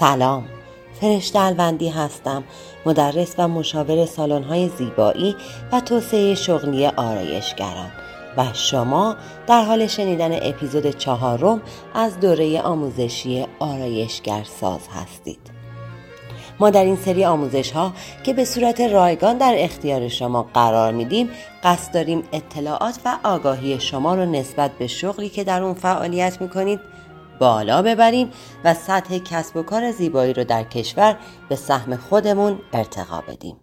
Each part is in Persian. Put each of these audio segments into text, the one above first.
سلام. فرشته الوندی هستم مدرس و مشاور سالن‌های زیبایی و توسعه شغلی آرایشگران و شما در حال شنیدن اپیزود چهارم از دوره آموزشی آرایشگر ساز هستید. ما در این سری آموزش ها که به صورت رایگان در اختیار شما قرار میدیم قصد داریم اطلاعات و آگاهی شما رو نسبت به شغلی که در اون فعالیت می‌کنید بالا ببریم و سطح کسب و کار زیبایی رو در کشور به سهم خودمون ارتقا بدیم.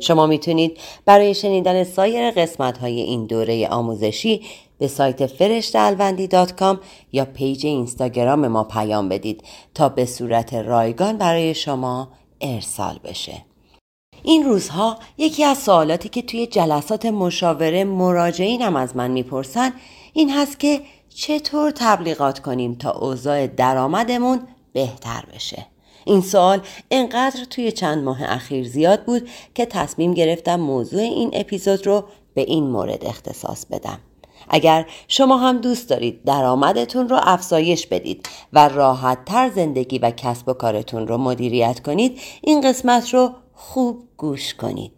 شما می‌تونید برای شنیدن سایر قسمت های این دوره آموزشی به سایت فرشت یا پیج اینستاگرام ما پیام بدید تا به صورت رایگان برای شما ارسال بشه. این روزها یکی از سوالاتی که توی جلسات مشاوره مراجعینم از من می‌پرسن این هست که چطور تبلیغات کنیم تا اوضاع درآمدمون بهتر بشه. این سوال انقدر توی چند ماه اخیر زیاد بود که تصمیم گرفتم موضوع این اپیزود رو به این مورد اختصاص بدم. اگر شما هم دوست دارید درآمدتون رو افزایش بدید و راحت تر زندگی و کسب و کارتون رو مدیریت کنید این قسمت رو خوب گوش کنید.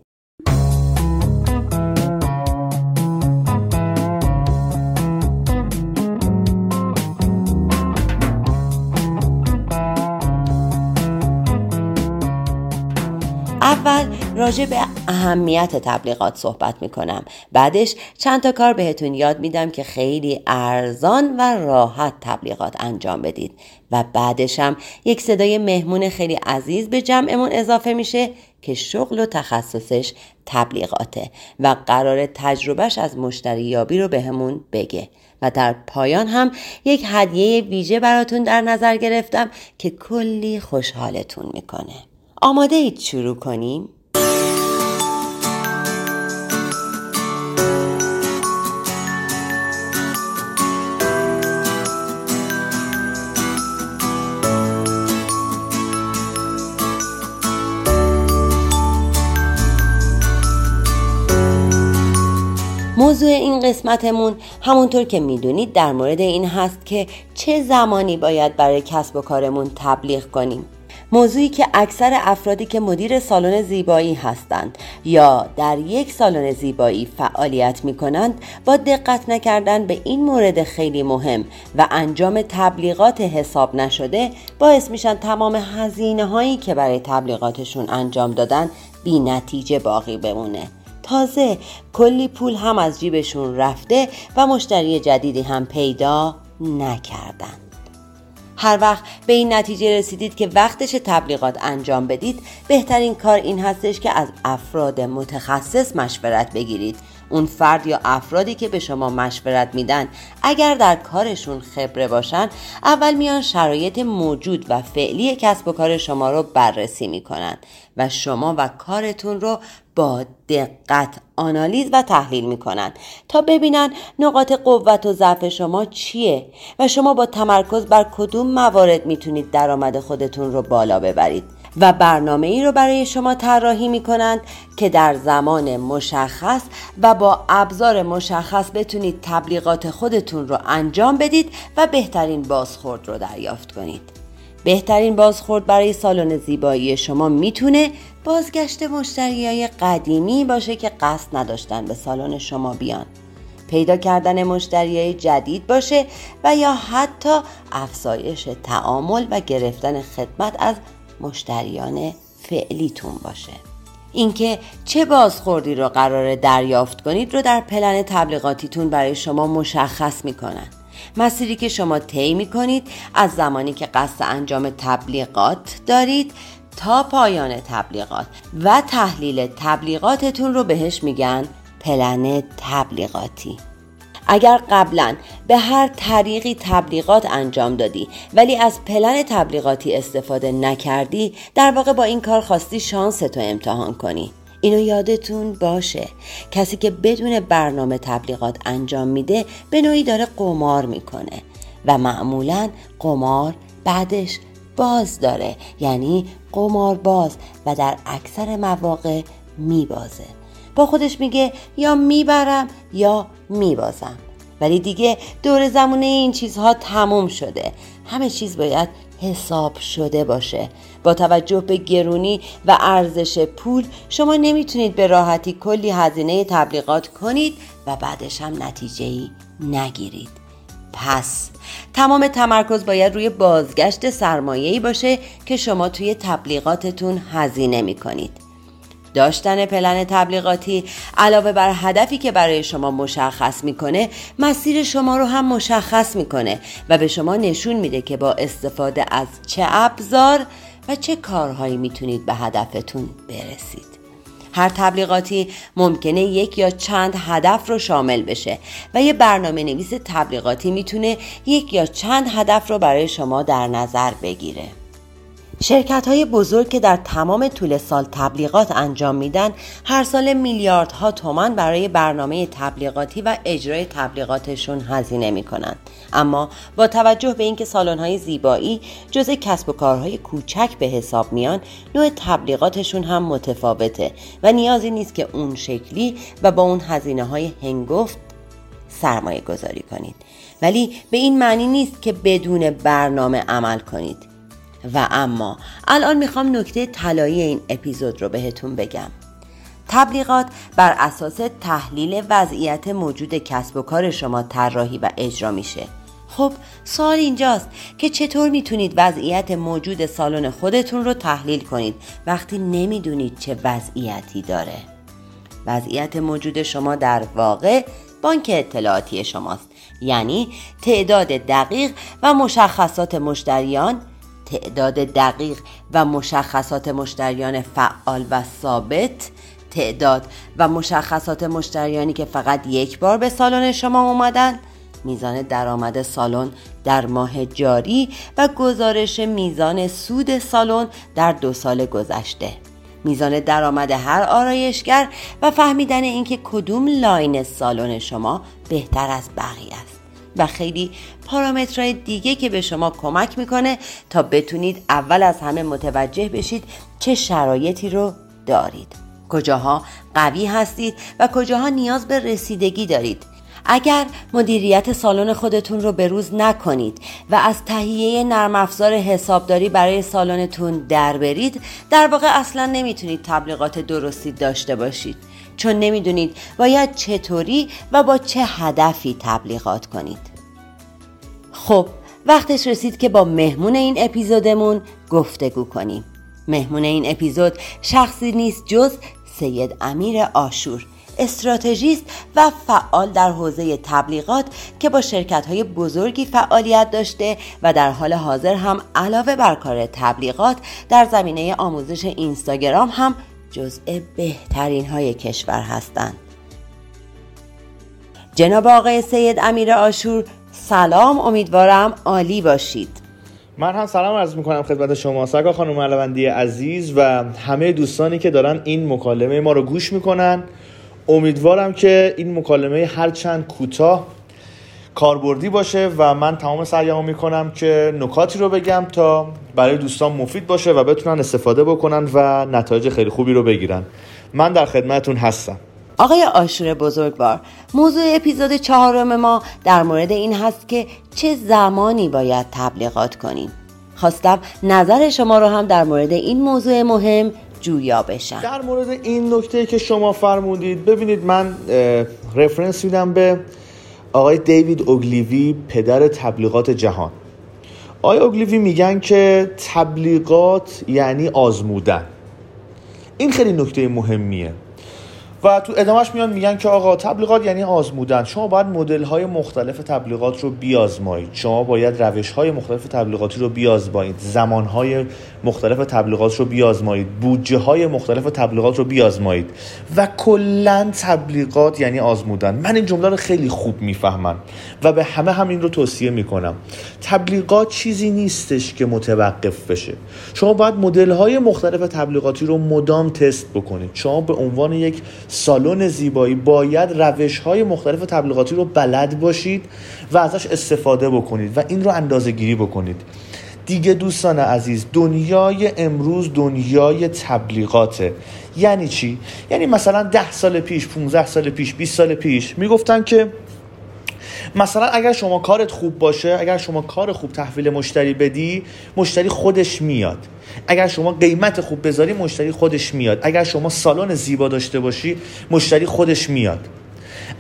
راجع به اهمیت تبلیغات صحبت می‌کنم. بعدش چند تا کار بهتون یاد میدم که خیلی ارزان و راحت تبلیغات انجام بدید. و بعدش هم یک صدای مهمون خیلی عزیز به جمعمون اضافه میشه که شغل و تخصصش تبلیغاته و قرار تجربهش از مشتری یابی رو بهمون بگه. و در پایان هم یک هدیه ویژه براتون در نظر گرفتم که کلی خوشحالتون می‌کنه. آماده اید شروع کنیم؟ موضوع این قسمتمون همونطور که می‌دونید در مورد این هست که چه زمانی باید برای کسب و کارمون تبلیغ کنیم. موضوعی که اکثر افرادی که مدیر سالن زیبایی هستند یا در یک سالن زیبایی فعالیت می کنند با دقت نکردن به این مورد خیلی مهم و انجام تبلیغات حساب نشده باعث میشن تمام هزینه هایی که برای تبلیغاتشون انجام دادن بی نتیجه باقی بمونه. تازه کلی پول هم از جیبشون رفته و مشتری جدیدی هم پیدا نکردن. هر وقت به این نتیجه رسیدید که وقتش تبلیغات انجام بدید بهترین کار این هستش که از افراد متخصص مشورت بگیرید. اون فرد یا افرادی که به شما مشورت میدن اگر در کارشون خبره باشن اول میان شرایط موجود و فعلی کسب و کار شما رو بررسی می‌کنن و شما و کارتون رو با دقت آنالیز و تحلیل می‌کنن تا ببینن نقاط قوت و ضعف شما چیه و شما با تمرکز بر کدوم موارد می‌تونید درآمد خودتون رو بالا ببرید و برنامه ای رو برای شما طراحی می کنند که در زمان مشخص و با ابزار مشخص بتونید تبلیغات خودتون رو انجام بدید و بهترین بازخورد رو دریافت کنید. بهترین بازخورد برای سالن زیبایی شما می‌تونه بازگشت مشتری های قدیمی باشه که قصد نداشتن به سالن شما بیان. پیدا کردن مشتری جدید باشه و یا حتی افزایش تعامل و گرفتن خدمت از مشتریان فعلیتون باشه اینکه چه بازخوردی رو قرار دریافت کنید رو در پلن تبلیغاتیتون برای شما مشخص می‌کنن مسیری که شما طی می‌کنید از زمانی که قصد انجام تبلیغات دارید تا پایان تبلیغات و تحلیل تبلیغاتتون رو بهش میگن پلن تبلیغاتی. اگر قبلا به هر طریقی تبلیغات انجام دادی ولی از پلن تبلیغاتی استفاده نکردی در واقع با این کار خواستی شانس تو امتحان کنی. اینو یادتون باشه. کسی که بدون برنامه تبلیغات انجام میده به نوعی داره قمار می‌کنه و معمولا قمار بعدش. باز داره یعنی قمار باز و در اکثر مواقع میبازه. با خودش میگه یا می‌برم یا میبازم. ولی دیگه دور زمونه این چیزها تموم شده. همه چیز باید حساب شده باشه. با توجه به گرونی و ارزش پول شما نمی‌تونید به راحتی کلی هزینه تبلیغات کنید و بعدش هم نتیجه ای نگیرید. پس. تمام تمرکز باید روی بازگشت سرمایه‌ای باشه که شما توی تبلیغاتتون هزینه می‌کنید. داشتن پلن تبلیغاتی علاوه بر هدفی که برای شما مشخص می‌کنه مسیر شما رو هم مشخص می‌کنه و به شما نشون میده که با استفاده از چه ابزار و چه کارهایی می‌تونید به هدفتون برسید. هر تبلیغاتی ممکنه یک یا چند هدف رو شامل بشه و یه برنامه نویس تبلیغاتی می‌تونه یک یا چند هدف رو برای شما در نظر بگیره. شرکت های بزرگ که در تمام طول سال تبلیغات انجام میدن هر سال میلیاردها تومان برای برنامه تبلیغاتی و اجرای تبلیغاتشون هزینه می‌کنن اما با توجه به اینکه سالن های زیبایی جز کسب و کارهای کوچک به حساب میان نوع تبلیغاتشون هم متفاوته و نیازی نیست که اون شکلی و با اون هزینه های هنگفت سرمایه گذاری کنید. ولی به این معنی نیست که بدون برنامه عمل کنید. و اما الان می‌خوام نکته طلایی این اپیزود رو بهتون بگم. تبلیغات بر اساس تحلیل وضعیت موجود کسب و کار شما طراحی و اجرا میشه. خب سوال اینجاست که چطور می‌تونید وضعیت موجود سالن خودتون رو تحلیل کنید وقتی نمی‌دونید چه وضعیتی داره؟ وضعیت موجود شما در واقع بانک اطلاعاتی شماست. یعنی تعداد دقیق و مشخصات مشتریان تعداد دقیق و مشخصات مشتریان فعال و ثابت تعداد و مشخصات مشتریانی که فقط یک بار به سالن شما اومدن میزان درآمد سالن در ماه جاری و گزارش میزان سود سالن در دو سال گذشته. میزان درآمد هر آرایشگر و فهمیدن اینکه کدوم لاین سالن شما بهتر از بقیه است. و خیلی پارامترهای دیگه که به شما کمک می‌کنه تا بتونید اول از همه متوجه بشید چه شرایطی رو دارید. کجاها قوی هستید و کجاها نیاز به رسیدگی دارید. اگر مدیریت سالن خودتون رو به روز نکنید و از تهیه نرم افزار حسابداری برای سالنتون در برید در واقع اصلا نمی‌تونید تبلیغات درستی داشته باشید. چون نمی‌دونید باید چطوری و با چه هدفی تبلیغات کنید. خب وقتش رسید که با مهمون این اپیزودمون گفتگو کنیم مهمون این اپیزود شخصی نیست جز سید امیر آشور استراتژیست و فعال در حوزه تبلیغات که با شرکت های بزرگی فعالیت داشته و در حال حاضر هم علاوه بر کار تبلیغات در زمینه آموزش اینستاگرام هم جزء بهترین های کشور هستند. جناب آقای سید امیر آشور سلام امیدوارم عالی باشید. من هم سلام عرض می‌کنم خدمت شما. سگا خانم ملوندی عزیز و همه دوستانی که دارن این مکالمه ما رو گوش می‌کنن. امیدوارم که این مکالمه هرچند کوتاه کاربردی باشه و من تمام سعیمو می‌کنم که نکاتی رو بگم تا برای دوستان مفید باشه و بتونن استفاده بکنن و نتایج خیلی خوبی رو بگیرن. من در خدمتون هستم. آقای آشور بزرگوار موضوع اپیزود چهارم ما در مورد این هست که چه زمانی باید تبلیغات کنیم. خواستم نظر شما رو هم در مورد این موضوع مهم جویا بشم. در مورد این نکته که شما فرمودید ببینید من رفرنس میدم به آقای دیوید اوگلیوی پدر تبلیغات جهان. آقای اوگلیوی میگن که تبلیغات یعنی آزمودن. این خیلی نکته مهمیه. و تو ادامهش میان میگن که آقا تبلیغات یعنی آزمودن. شما باید مدل های مختلف تبلیغات رو بیازمایید. شما باید روش های مختلف تبلیغاتی رو بیازمایید. زمان های مختلف تبلیغات رو بیازمایید. بودجه های مختلف تبلیغات رو بیازمایید. و کلا تبلیغات یعنی آزمودن. من این جمله رو خیلی خوب می‌فهمم و به همه هم این رو توصیه می‌کنم. تبلیغات چیزی نیستش که متوقف بشه. شما باید مدل های مختلف تبلیغاتی رو مدام تست بکنید. شما به عنوان یک سالن زیبایی باید روش های مختلف تبلیغاتی رو بلد باشید و ازش استفاده بکنید و این رو اندازه گیری بکنید دیگه دوستان عزیز دنیای امروز دنیای تبلیغاته یعنی چی؟ یعنی مثلا ده سال پیش 15 سال پیش 20 سال پیش می‌گفتن که مثلا اگر شما کارت خوب باشه اگر شما کار خوب تحویل مشتری بدی مشتری خودش میاد. اگر شما قیمت خوب بذاری مشتری خودش میاد. اگر شما سالن زیبا داشته باشی مشتری خودش میاد.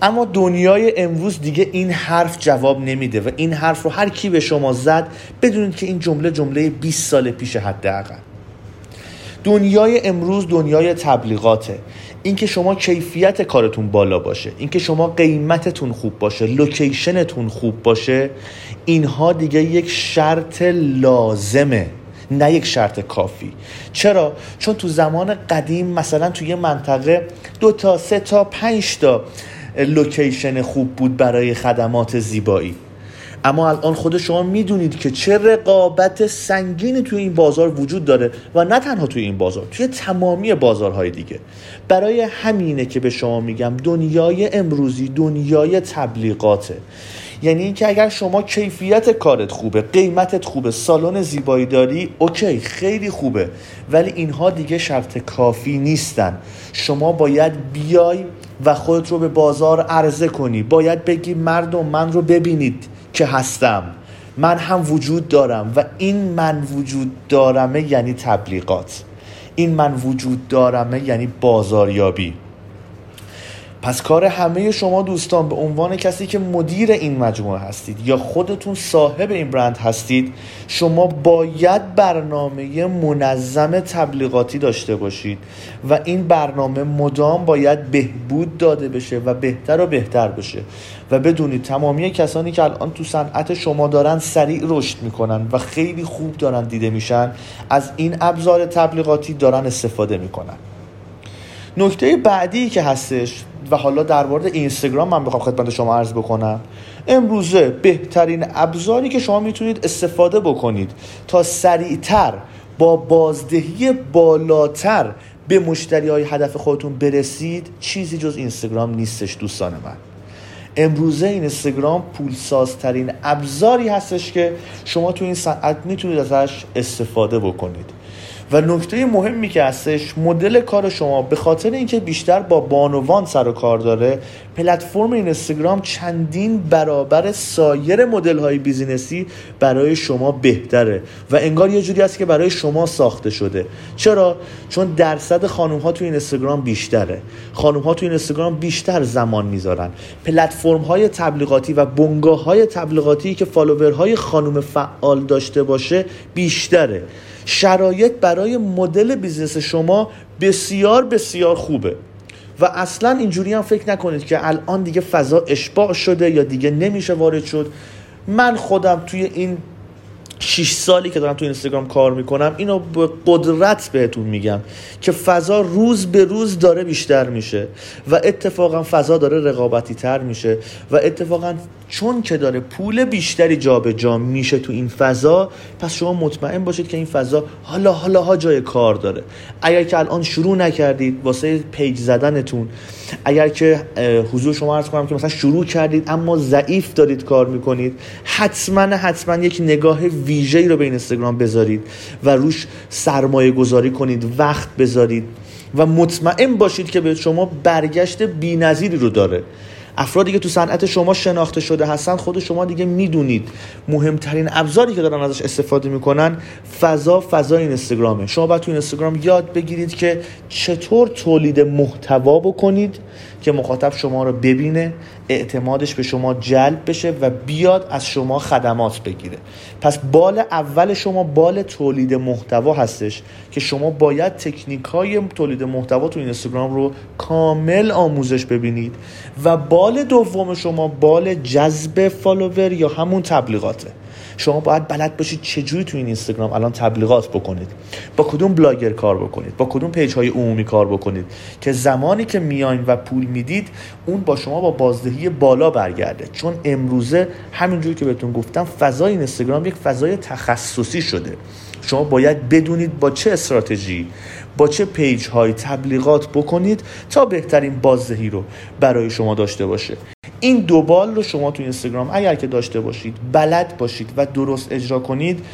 اما دنیای امروز دیگه این حرف جواب نمیده و این حرف رو هر کی به شما زد بدونید که این جمله جمله 20 سال پیش حداقل. دنیای امروز دنیای تبلیغاته. اینکه شما کیفیت کارتون بالا باشه اینکه شما قیمتتون خوب باشه location تون خوب باشه اینها دیگه یک شرط لازمه نه یک شرط کافی. چرا؟ چون تو زمان قدیم مثلا توی منطقه دو تا سه تا پنج تا location خوب بود برای خدمات زیبایی. اما الان خود شما می‌دونید که چه رقابت سنگینی توی این بازار وجود داره و نه تنها توی این بازار توی تمامی بازارهای دیگه. برای همینه که به شما میگم دنیای امروزی دنیای تبلیغاته. یعنی اینکه اگر شما کیفیت کارت خوبه قیمتت خوبه سالن زیبایی داری اوکی خیلی خوبه. ولی اینها دیگه شرط کافی نیستن. شما باید بیای و خودت رو به بازار عرضه کنی. باید بگی مردم من رو ببینید. که هستم. من هم وجود دارم و این من وجود دارمه یعنی تبلیغات. این من وجود دارمه یعنی بازاریابی. پس کار همه شما دوستان به عنوان کسی که مدیر این مجموعه هستید یا خودتون صاحب این برند هستید شما باید برنامه منظم تبلیغاتی داشته باشید و این برنامه مدام باید بهبود داده بشه و بهتر و بهتر بشه. و بدونید تمامی کسانی که الان تو صنعت شما دارن سریع رشد می‌کنن و خیلی خوب دارن دیده میشن از این ابزار تبلیغاتی دارن استفاده می‌کنن. نکته بعدی که هستش و حالا در مورد اینستاگرام من بخوام خدمت شما عرض بکنم. امروزه بهترین ابزاری که شما می‌تونید استفاده بکنید تا سریعتر با بازدهی بالاتر به مشتری های هدف خودتون برسید چیزی جز اینستاگرام نیستش دوستان من. امروزه اینستاگرام پولسازترین ابزاری هستش که شما تو این ساعت می‌تونید ازش استفاده بکنید. و نکته مهمی که هستش مدل کار شما به خاطر اینکه بیشتر با بانوان سر و کار داره پلتفرم اینستاگرام چندین برابر سایر مدل های بیزینسی برای شما بهتره و انگار یه جوری است که برای شما ساخته شده. چرا؟ چون درصد خانم ها تو اینستاگرام بیشتره. خانم ها تو اینستاگرام بیشتر زمان می‌ذارن. پلتفرم های تبلیغاتی و بنگاه های تبلیغاتی که follower های خانم فعال داشته باشه بیشتره. شرایط برای مدل business شما بسیار بسیار خوبه. و اصلا اینجوری هم فکر نکنید که الان دیگه فضا اشباع شده یا دیگه نمیشه وارد شد. من خودم توی این 6 سالی که دارم تو اینستاگرام کار می‌کنم اینو به قدرت بهتون میگم که فضا روز به روز داره بیشتر میشه و اتفاقا فضا داره رقابتی تر میشه و اتفاقا چون که داره پول بیشتری جابجا جا میشه تو این فضا پس شما مطمئن باشید که این فضا حالا حالا ها جای کار داره. اگر که الان شروع نکردید واسه پیج زدنتون اگر که حضور شما عرض کنم که مثلا شروع کردید اما ضعیف دارید کار می‌کنید حتما حتما یک نگاه ویژه‌ای رو به اینستاگرام بذارید و روش سرمایه گذاری کنید وقت بذارید و مطمئن باشید که به شما برگشت بی‌نظیری رو داره. افرادی که تو صنعت شما شناخته شده هستن خود شما دیگه می‌دونید. مهمترین ابزاری که دارن ازش استفاده می‌کنن فضا فضا این اینستاگرامه. شما باید تو اینستاگرام یاد بگیرید که چطور تولید محتوا بکنید که مخاطب شما رو ببینه اعتمادش به شما جلب بشه و بیاد از شما خدمات بگیره. پس بال اول شما بال تولید محتوا هستش که شما باید تکنیک های تولید محتوا تو اینستاگرام رو کامل آموزش ببینید و بال دوم شما بال جذب فالوور یا همون تبلیغاته. شما باید بلد باشید چجوری تو این اینستاگرام الان تبلیغات بکنید. با کدوم بلاگر کار بکنید؟ با کدوم page های عمومی کار بکنید؟ که زمانی که میاین و پول می‌دید اون با شما با بازدهی بالا برگرده. چون امروزه همینجوری که بهتون گفتم فضای اینستاگرام یک فضای تخصصی شده. شما باید بدونید با چه استراتژی با چه page های تبلیغات بکنید تا بهترین بازدهی رو برای شما داشته باشه. این دو بال رو شما تو اینستاگرام اگر که داشته باشید بلد باشید و درست اجرا کنید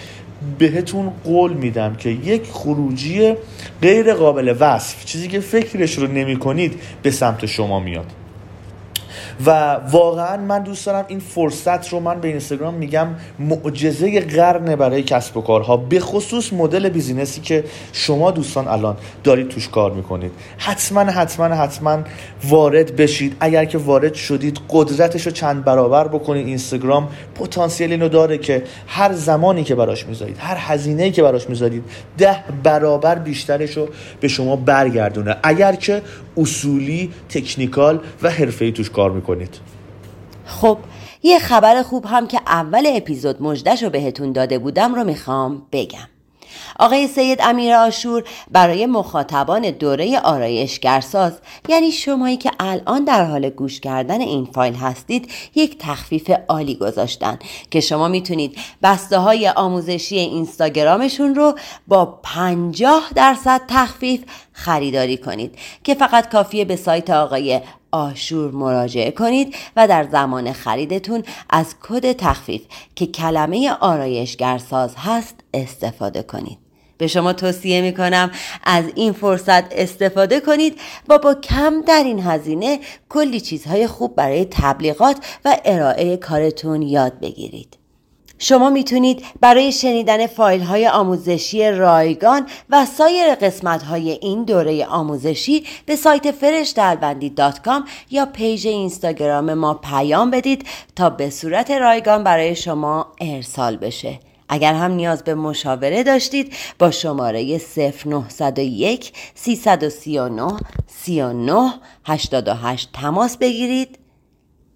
بهتون قول میدم که یک خروجی غیر قابل وصف چیزی که فکرش رو نمی کنید به سمت شما میاد. و واقعا من دوست دارم این فرصت رو من به اینستاگرام میگم معجزه قرن برای کسب و کارها به خصوص مدل بیزینسی که شما دوستان الان دارید توش کار می‌کنید. حتما حتما حتما وارد بشید. اگر که وارد شدید قدرتش رو چند برابر بکنید. اینستاگرام پتانسیل اینو داره که هر زمانی که براش می‌ذارید هر هزینه‌ای که براش می‌ذارید ده برابر بیشترش رو به شما برگردونه. اگر که اصولی تکنیکال و حرفه‌ای توش کار می‌کنید. خب یه خبر خوب هم که اول اپیزود مجدش رو بهتون داده بودم رو می‌خوام بگم. آقای سید امیر آشور برای مخاطبان دوره آرایشگرساز یعنی شمایی که الان در حال گوش کردن این فایل هستید یک تخفیف عالی گذاشتن که شما می‌تونید بسته های آموزشی اینستاگرامشون رو با 50 درصد تخفیف خریداری کنید که فقط کافیه به سایت آقای آشور مراجعه کنید و در زمان خریدتون از کد تخفیف که کلمه آرایشگرساز هست استفاده کنید به شما توصیه می کنم از این فرصت استفاده کنید و با کم در این هزینه کلی چیزهای خوب برای تبلیغات و ارائه کارتون یاد بگیرید. شما می‌تونید برای شنیدن فایل های آموزشی رایگان و سایر قسمت های این دوره آموزشی به سایت فرشتالبندی یا پیج اینستاگرام ما پیام بدید تا به صورت رایگان برای شما ارسال بشه. اگر هم نیاز به مشاوره داشتید با شماره 0901 339 39 88 تماس بگیرید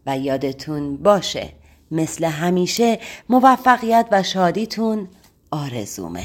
و یادتون باشه مثل همیشه موفقیت و شادیتون آرزومه.